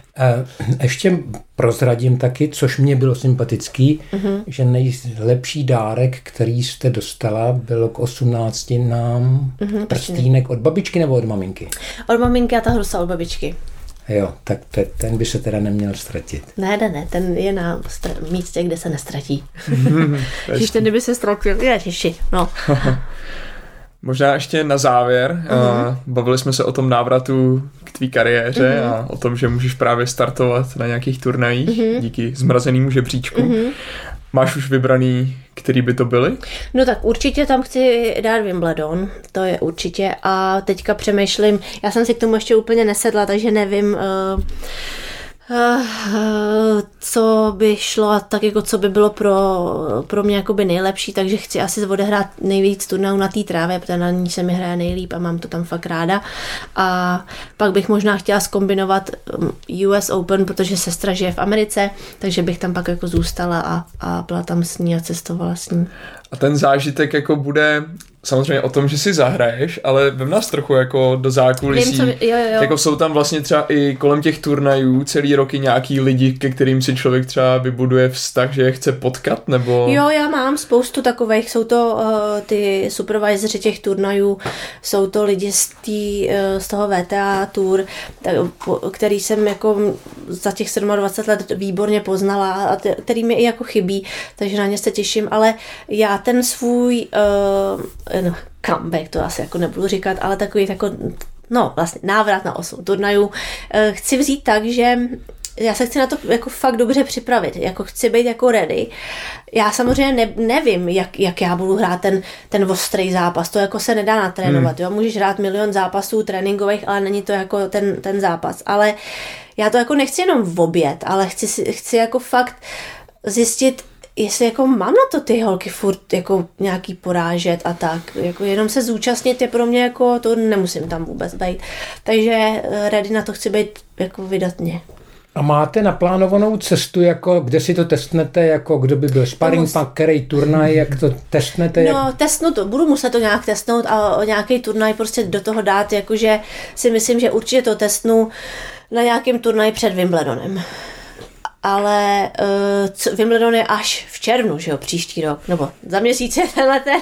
Ještě prozradím taky, což mě bylo sympatický, uh-huh. že nejlepší dárek, který jste dostala, bylo k 18 nám uh-huh, prstínek od babičky nebo od maminky? Od maminky a ta hrusa od babičky. Jo, tak te, ten by se teda neměl ztratit. Ne, ne, ne, ten je na str- místě, kde se nestratí. Když ten by se ztratil, ježiši, no. Možná ještě na závěr, uh-huh. bavili jsme se o tom návratu k tvý kariéře uh-huh. a o tom, že můžeš právě startovat na nějakých turnajích uh-huh. díky zmrazenému žebříčku. Uh-huh. Máš už vybraný, který by to byly? No tak určitě tam chci dát Wimbledon, to je určitě. A teďka přemýšlím, já jsem si k tomu ještě úplně nesedla, takže nevím... Uh, co by šlo, tak jako co by bylo pro, pro mě jakoby nejlepší, takže chci asi odehrát nejvíc turnajů na té trávě, protože na ní se mi hraje nejlíp a mám to tam fakt ráda. A pak bych možná chtěla skombinovat um, US Open, protože sestra žije v Americe, takže bych tam pak jako zůstala a, a byla tam s ní a cestovala s ní. A ten zážitek jako bude samozřejmě o tom, že si zahraješ, ale vem nás trochu jako do zákulisí. Vím, co, jo, jo. Jako jsou tam vlastně třeba i kolem těch turnajů celý roky nějaký lidi, ke kterým si člověk třeba vybuduje vztah, že je chce potkat, nebo... Jo, já mám spoustu takových, jsou to uh, ty supervisoři těch turnajů, jsou to lidi z, tý, uh, z toho VTA tour, tak, který jsem jako za těch 27 let výborně poznala a který mi i jako chybí, takže na ně se těším, ale já ten svůj uh, no, comeback, to asi jako nebudu říkat, ale takový jako, no vlastně návrat na osm turnajů, eh, chci vzít tak, že já se chci na to jako fakt dobře připravit, jako chci být jako ready. Já samozřejmě ne, nevím, jak, jak já budu hrát ten, ten ostrý zápas, to jako se nedá natrénovat, hmm. jo, můžeš hrát milion zápasů tréninkových, ale není to jako ten, ten zápas, ale já to jako nechci jenom v oběd, ale chci, chci jako fakt zjistit, jestli jako mám na to ty holky furt jako nějaký porážet a tak, jako jenom se zúčastnit je pro mě jako, to nemusím tam vůbec být. Takže eh, ready na to chci být jako vydatně. A máte naplánovanou cestu, jako kde si to testnete, jako kdo by byl sparring který turnaj, jak to testnete? No, jak... testnu to, budu muset to nějak testnout a nějaký turnaj prostě do toho dát, jakože si myslím, že určitě to testnu na nějakém turnaji před Wimbledonem ale uh, Wimbledon je až v červnu, že jo, příští rok, nebo za měsíc je tenhle ten,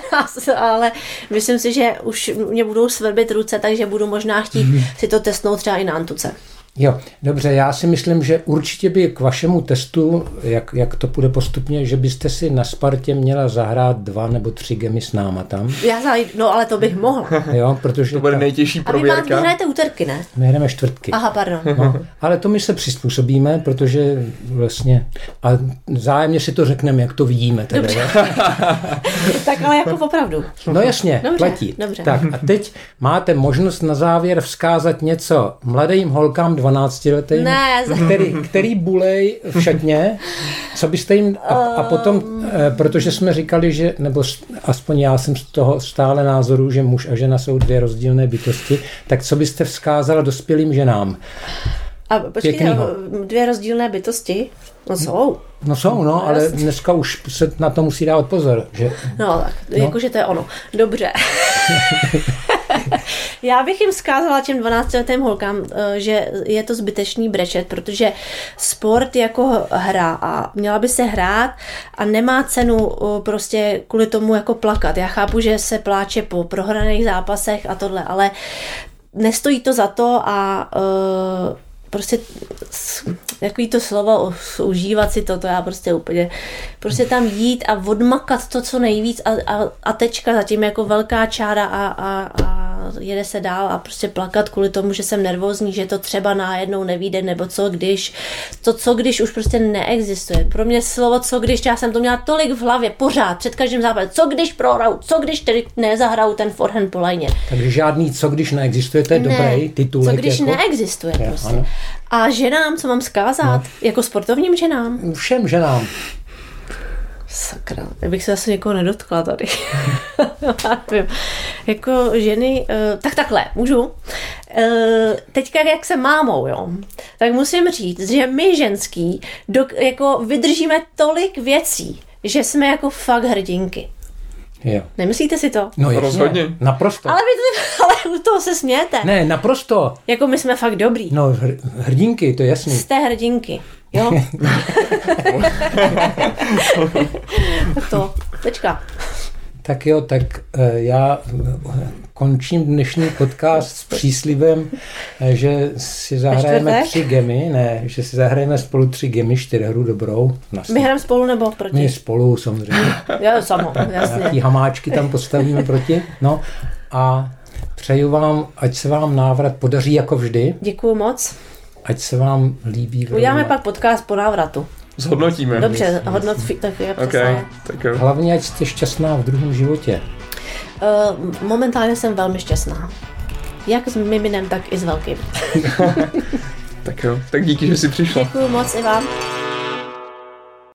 ale myslím si, že už mě budou svrbit ruce, takže budu možná chtít mm-hmm. si to testnout třeba i na Antuce. Jo, dobře, já si myslím, že určitě by k vašemu testu, jak, jak to bude postupně, že byste si na Spartě měla zahrát dva nebo tři gemy s náma tam. Já zajdu, no ale to bych mohla. Jo, protože... To bude ta... nejtěžší prověrka. A vy, máte, hrajete úterky, ne? My hrajeme čtvrtky. Aha, pardon. No, ale to my se přizpůsobíme, protože vlastně... A zájemně si to řekneme, jak to vidíme. Tedy, tak ale jako opravdu. No jasně, dobře, platí. Dobře. Tak a teď máte možnost na závěr vzkázat něco mladým holkám 12 letý, ne, který, který bulej v šatně, co byste jim, a, a potom, eh, protože jsme říkali, že, nebo aspoň já jsem z toho stále názoru, že muž a žena jsou dvě rozdílné bytosti, tak co byste vzkázala dospělým ženám? A počkejte, dvě rozdílné bytosti? No jsou. No jsou, no, ale dneska už se na to musí dávat pozor. Že... No tak, no. jakože to je ono. Dobře. Já bych jim zkázala těm 12 letým holkám, eh, že je to zbytečný brečet, protože sport jako hra a měla by se hrát a nemá cenu eh, prostě kvůli tomu jako plakat. Já chápu, že se pláče po prohraných zápasech a tohle, ale nestojí to za to a uh, prostě takový to slovo užívat si to, to já prostě úplně, prostě tam jít a odmakat to co nejvíc a, a, a tečka zatím jako velká čára a, a, a jede se dál a prostě plakat kvůli tomu, že jsem nervózní, že to třeba najednou nevíde, nebo co když, to co když už prostě neexistuje. Pro mě slovo co když, já jsem to měla tolik v hlavě, pořád, před každým západem, co když prohraju, co když tedy nezahraju ten forehand po lajně. Takže žádný co když neexistuje, to je Ne, dobrý titulek. Co když jako, neexistuje Je, prostě. ano. A ženám, co mám zkázat? No. Jako sportovním ženám? Všem ženám. Sakra, já bych se asi někoho nedotkla tady. Jako ženy, eh, tak takhle, můžu. Eh, Teďka, jak jsem mámou, jo, tak musím říct, že my ženský dok, jako vydržíme tolik věcí, že jsme jako fakt hrdinky. Jo. Nemyslíte si to? No jasně, Rozhodně. Naprosto. Ale vy to, ale u toho se smějete. Ne, naprosto. Jako my jsme fakt dobrý. No, hr, hrdinky, to je jasný. Jste hrdinky. Jo? to. Tečka. Tak jo, tak eh, já eh, končím dnešní podcast s příslibem, eh, že si zahrajeme tři gemy, ne, že si zahrajeme spolu tři gemy, čtyřhru dobrou. My hrajeme spolu nebo proti? My spolu samozřejmě. Jo, samo, jasně. hamáčky tam postavíme proti. No a přeju vám, ať se vám návrat podaří jako vždy, Děkuju moc. Ať se vám líbí. Uděláme pak podcast po návratu. Zhodnotíme. Dobře, hodnot fi- tak je OK, přesně. tak jo. Hlavně, ať jste šťastná v druhém životě. Uh, momentálně jsem velmi šťastná. Jak s miminem, tak i s velkým. Tak jo. Tak díky, že jsi přišla. Děkuju moc i vám.